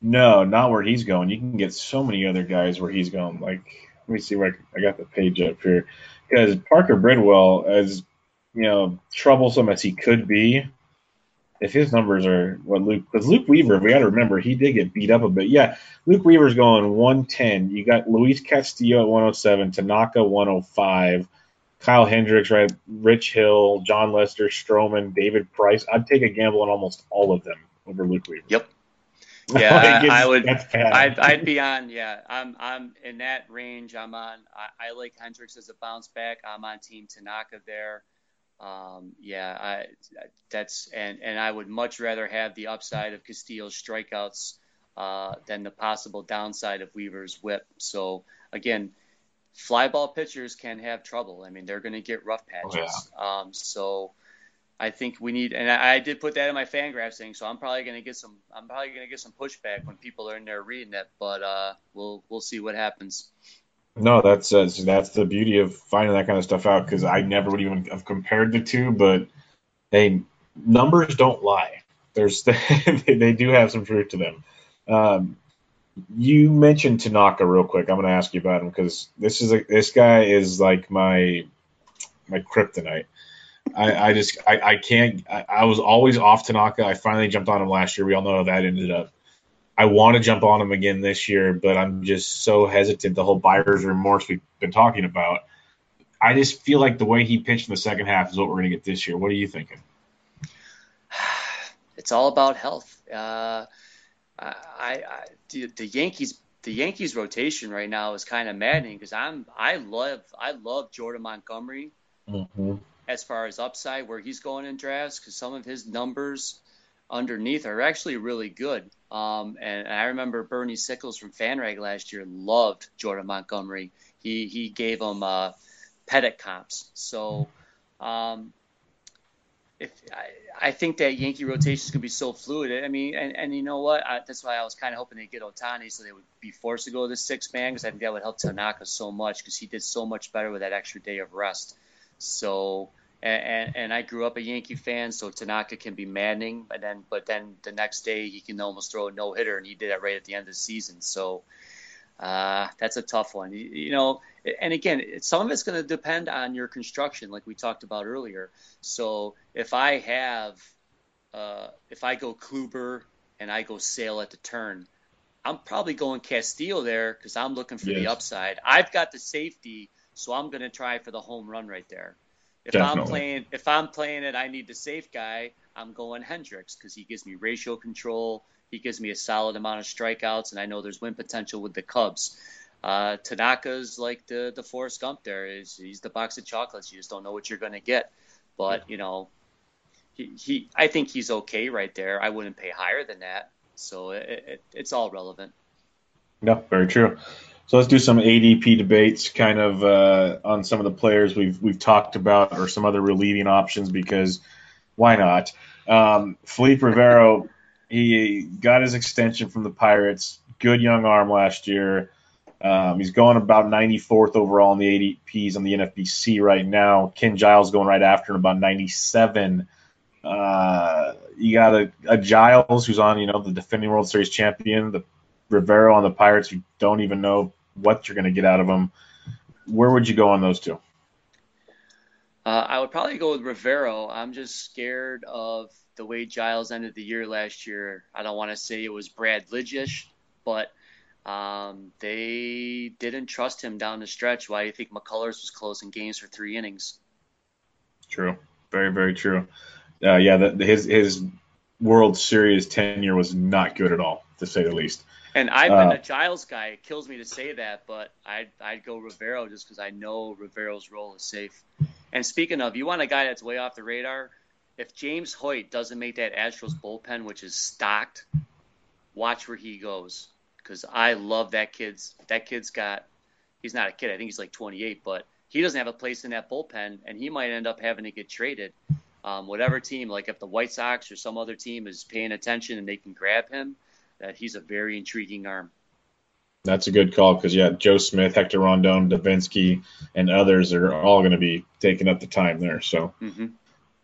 No, not where he's going. You can get so many other guys where he's going. Like, let me see where I, I got the page up here. Because Parker Bridwell, as you know, troublesome as he could be, if his numbers are what Luke, because Luke Weaver, we got to remember he did get beat up a bit. Yeah, Luke Weaver's going 110. You got Luis Castillo at 107, Tanaka 105, Kyle Hendricks, right, Rich Hill, Jon Lester, Stroman, David Price. I'd take a gamble on almost all of them over Luke Weaver. Yep. Yeah, like I, would. I'd, I'd, be on. Yeah, I'm. I'm in that range. I'm on. I, I like Hendricks as a bounce back. I'm on Team Tanaka there. Um, yeah, I, that's and and I would much rather have the upside of Castillo's strikeouts uh, than the possible downside of Weaver's whip. So again, flyball pitchers can have trouble. I mean, they're going to get rough patches. Oh, yeah. um, so I think we need, and I, I did put that in my Fangraphs thing, so I'm probably going to get some, I'm probably going to get some pushback when people are in there reading it, but uh, we'll we'll see what happens. No, that's uh, that's the beauty of finding that kind of stuff out because I never would even have compared the two, but hey, numbers don't lie. There's they do have some truth to them. Um, you mentioned Tanaka real quick. I'm going to ask you about him because this is a, this guy is like my my kryptonite. I, I just I, I can't. I, I, was always off Tanaka. I finally jumped on him last year. We all know how that ended up. I want to jump on him again this year, but I'm just so hesitant. The whole buyer's remorse we've been talking about. I just feel like the way he pitched in the second half is what we're going to get this year. What are you thinking? It's all about health. Uh, I, I the, the Yankees the Yankees rotation right now is kind of maddening because I'm I love I love Jordan Montgomery mm-hmm. As far as upside where he's going in drafts because some of his numbers underneath are actually really good. Um, and, I remember Bernie Sickles from FanRag last year loved Jordan Montgomery. He he gave him uh, Pettitte comps. So um, if I, I, think that Yankee rotation is going to be so fluid. I mean, and, and you know what? I, that's why I was kind of hoping to get Ohtani so they would be forced to go to the six man because I think that would help Tanaka so much because he did so much better with that extra day of rest. So, and, and, and I grew up a Yankee fan, so Tanaka can be maddening, but then but then the next day he can almost throw a no hitter, and he did that right at the end of the season. So. Uh, that's a tough one. You, you know, and again, some of it's going to depend on your construction, like we talked about earlier. So if I have, uh, if I go Kluber and I go Sale at the turn, I'm probably going Castillo there because I'm looking for yes. the upside. I've got the safety, so I'm going to try for the home run right there. If Definitely. I'm playing, if I'm playing it, I need the safe guy. I'm going Hendricks because he gives me ratio control. He gives me a solid amount of strikeouts, and I know there's win potential with the Cubs. Uh, Tanaka's like the the Forrest Gump. There is he's the box of chocolates. You just don't know what you're going to get. But you know, he, he I think he's okay right there. I wouldn't pay higher than that. So it, it, it's all relevant. Yeah, very true. So let's do some ADP debates, kind of uh, on some of the players we've we've talked about, or some other relieving options, because why not? Um, Felipe Rivero, he got his extension from the Pirates. Good young arm last year. Um, he's going about 94th overall in the ADPs on the NFBC right now. Ken Giles going right after him about 97. Uh, you got a, a, Giles who's on, you know, the defending World Series champion, the Rivero on the Pirates who don't even know what you're going to get out of them. Where would you go on those two? Uh, I would probably go with Rivero. I'm just scared of the way Giles ended the year last year. I don't want to say it was Brad Lidgish, but um, they didn't trust him down the stretch. Why do you think McCullers was closing games for three innings? True, very very true. Uh, yeah, the, his his World Series tenure was not good at all, to say the least. And I've been uh, a Giles guy. It kills me to say that, but I'd, I'd go Rivero just because I know Rivero's role is safe. And speaking of, you want a guy that's way off the radar? If James Hoyt doesn't make that Astros bullpen, which is stocked, watch where he goes because I love that kid's. That kid's got. He's not a kid. I think he's like 28, but he doesn't have a place in that bullpen, and he might end up having to get traded. Um, whatever team, like if the White Sox or some other team is paying attention and they can grab him, that he's a very intriguing arm. That's a good call because yeah, Joe Smith, Hector Rondon, Devenski, and others are all going to be taking up the time there. So, mm-hmm.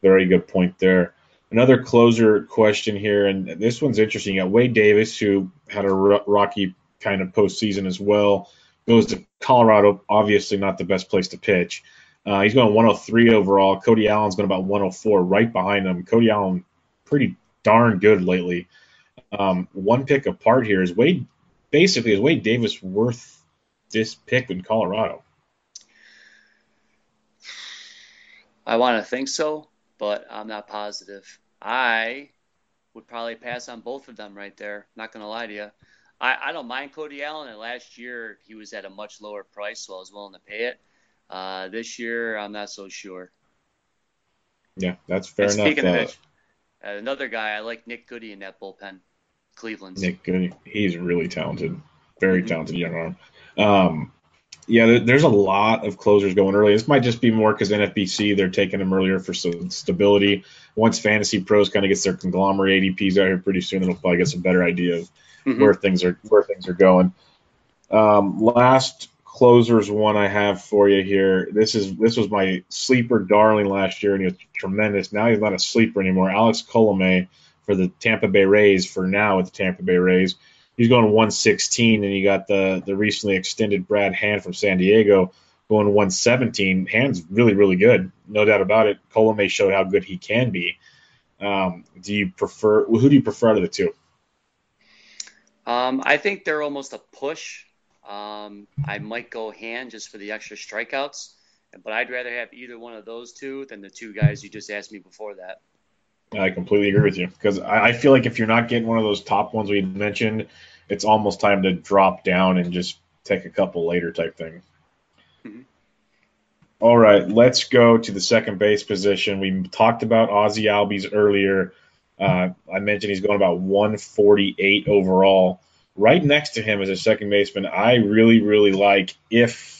very good point there. Another closer question here, and this one's interesting. You got Wade Davis, who had a rocky kind of postseason as well, goes to Colorado. Obviously, not the best place to pitch. Uh, he's going 103 overall. Cody Allen's going about 104, right behind him. Cody Allen, pretty darn good lately. Um, one pick apart here is Wade. Basically, is Wade Davis worth this pick in Colorado? I want to think so but I'm not positive. I would probably pass on both of them right there. Not going to lie to you. I, I don't mind Cody Allen, and last year he was at a much lower price, so I was willing to pay it. Uh, this year, I'm not so sure. Yeah, that's fair and enough. Speaking uh, of which, uh, another guy I like Nick Goody in that bullpen, Cleveland. Nick Goody, he's really talented, very mm-hmm. talented young arm. Um, yeah, there's a lot of closers going early. This might just be more because NFBC they're taking them earlier for some stability. Once Fantasy Pros kind of gets their conglomerate ADPs out here pretty soon, they'll probably get some better idea of mm-hmm. where things are where things are going. Um, last closers one I have for you here. This is this was my sleeper darling last year, and he was tremendous. Now he's not a sleeper anymore. Alex Colome for the Tampa Bay Rays for now with the Tampa Bay Rays he's going 116, and you got the the recently extended Brad Hand from San Diego going 117. Hand's really really good, no doubt about it. Colome showed how good he can be. Um, do you prefer who do you prefer out of the two? Um, I think they're almost a push. Um, I might go Hand just for the extra strikeouts, but I'd rather have either one of those two than the two guys you just asked me before that. I completely agree with you because I, I, feel like if you're not getting one of those top ones we mentioned, it's almost time to drop down and just take a couple later type thing. Mm-hmm. All right, let's go to the second base position. We talked about Ozzie Albies earlier. Uh, I mentioned he's going about 148 overall. Right next to him as a second baseman, I really, really like if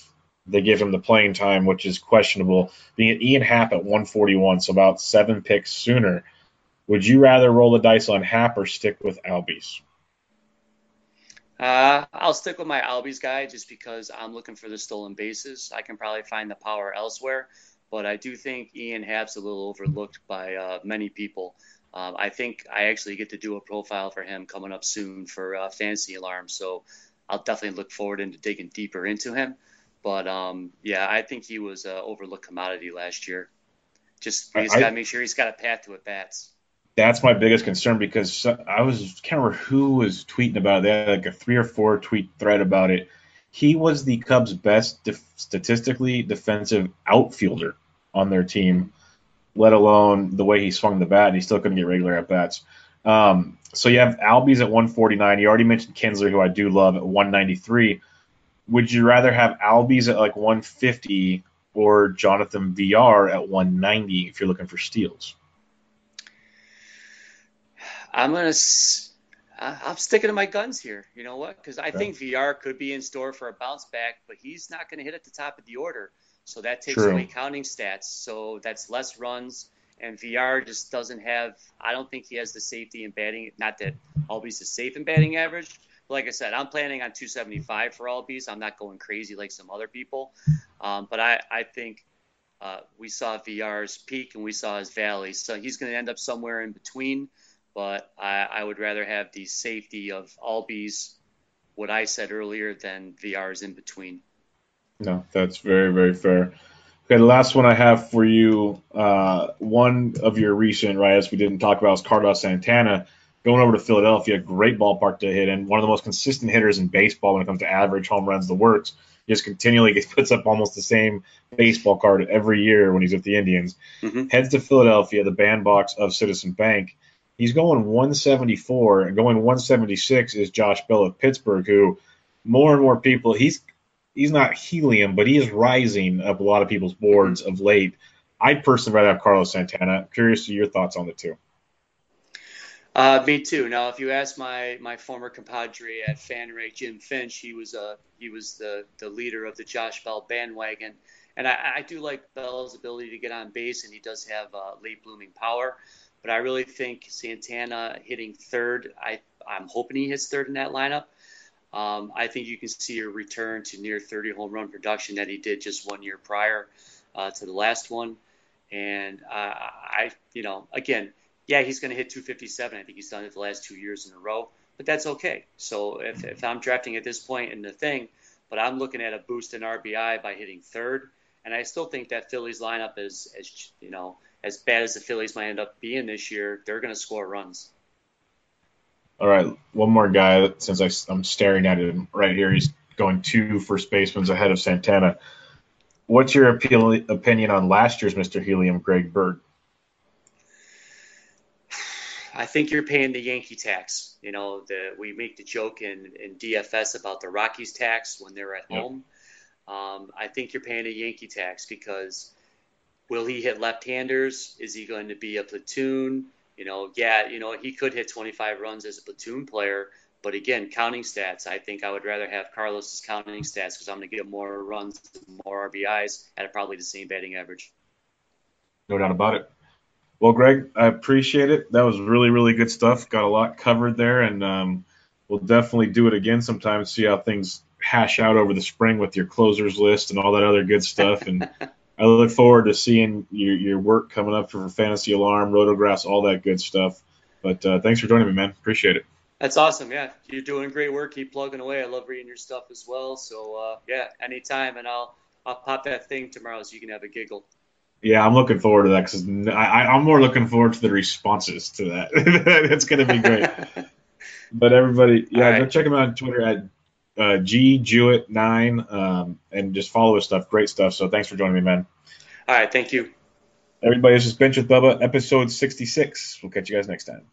they give him the playing time, which is questionable, being Ian Happ at 141, so about seven picks sooner. Would you rather roll the dice on Happ or stick with Albies? Uh, I'll stick with my Albies guy just because I'm looking for the stolen bases. I can probably find the power elsewhere, but I do think Ian Happ's a little overlooked by uh, many people. Um, I think I actually get to do a profile for him coming up soon for uh, Fantasy Alarm, so I'll definitely look forward into digging deeper into him. But um, yeah, I think he was an overlooked commodity last year. Just he's got to make sure he's got a path to at bats that's my biggest concern because I was can't remember who was tweeting about that, like a three or four tweet thread about it. He was the Cubs' best def- statistically defensive outfielder on their team, let alone the way he swung the bat. And he still couldn't get regular at bats. Um, so you have Albies at 149. You already mentioned Kinsler, who I do love, at 193. Would you rather have Albies at like 150 or Jonathan Villar at 190 if you're looking for steals? I'm gonna. I'm sticking to my guns here. You know what? Because I think Villar could be in store for a bounce back, but he's not going to hit at the top of the order. So that takes True. away counting stats. So that's less runs. And Villar just doesn't have. I don't think he has the safety in batting. Not that Albies is safe in batting average. But like I said, I'm planning on 275 for Albies. I'm not going crazy like some other people. Um, but I, I think uh, we saw Villar's peak and we saw his valley. So he's going to end up somewhere in between but I, I would rather have the safety of Albies, what I said earlier, than Villar's in between. No, that's very, very fair. Okay, the last one I have for you, uh, one of your recent write we didn't talk about is Carlos Santana going over to Philadelphia. Great ballpark to hit in. One of the most consistent hitters in baseball when it comes to average home runs, the works. He just continually gets, puts up almost the same baseball card every year when he's with the Indians. Mm-hmm. Heads to Philadelphia, the bandbox of Citizen Bank. He's going 174 and going 176 is Josh Bell of Pittsburgh, who more and more people he's he's not helium, but he is rising up a lot of people's boards of late. I personally rather have Carlos Santana. I'm curious to your thoughts on the two. Uh, me too. Now, if you ask my my former compadre at FanRag, Jim Finch, he was uh he was the the leader of the Josh Bell bandwagon, and I, I do like Bell's ability to get on base, and he does have uh, late blooming power. But I really think Santana hitting third, I, I'm hoping he hits third in that lineup. Um, I think you can see a return to near 30 home run production that he did just one year prior uh, to the last one. And uh, I, you know, again, yeah, he's going to hit 257. I think he's done it the last two years in a row, but that's okay. So if, if I'm drafting at this point in the thing, but I'm looking at a boost in RBI by hitting third, and I still think that Phillies lineup is, as you know, as bad as the Phillies might end up being this year, they're going to score runs. All right, one more guy. Since I, am staring at him right here, he's going two first basemen ahead of Santana. What's your appeal, opinion on last year's Mr. Helium, Greg Bird? I think you're paying the Yankee tax. You know, the, we make the joke in, in DFS about the Rockies tax when they're at yep. home. Um, I think you're paying a Yankee tax because will he hit left-handers? Is he going to be a platoon? You know, yeah, you know, he could hit 25 runs as a platoon player, but again, counting stats, I think I would rather have Carlos's counting stats because I'm going to get more runs, more RBIs at probably the same batting average. No doubt about it. Well, Greg, I appreciate it. That was really, really good stuff. Got a lot covered there, and um, we'll definitely do it again sometime and see how things hash out over the spring with your closers list and all that other good stuff. And I look forward to seeing your, your work coming up for Fantasy Alarm, RotoGraphs, all that good stuff. But uh, thanks for joining me, man. Appreciate it. That's awesome. Yeah, you're doing great work. Keep plugging away. I love reading your stuff as well. So uh, yeah, anytime, and I'll I'll pop that thing tomorrow so you can have a giggle. Yeah, I'm looking forward to that because I, am more looking forward to the responses to that. it's going to be great. but everybody, yeah, right. go check him out on Twitter at uh, G Jewett nine, um, and just follow his stuff. Great stuff. So thanks for joining me, man. All right, thank you. Everybody, this is Bench with Bubba, episode 66. We'll catch you guys next time.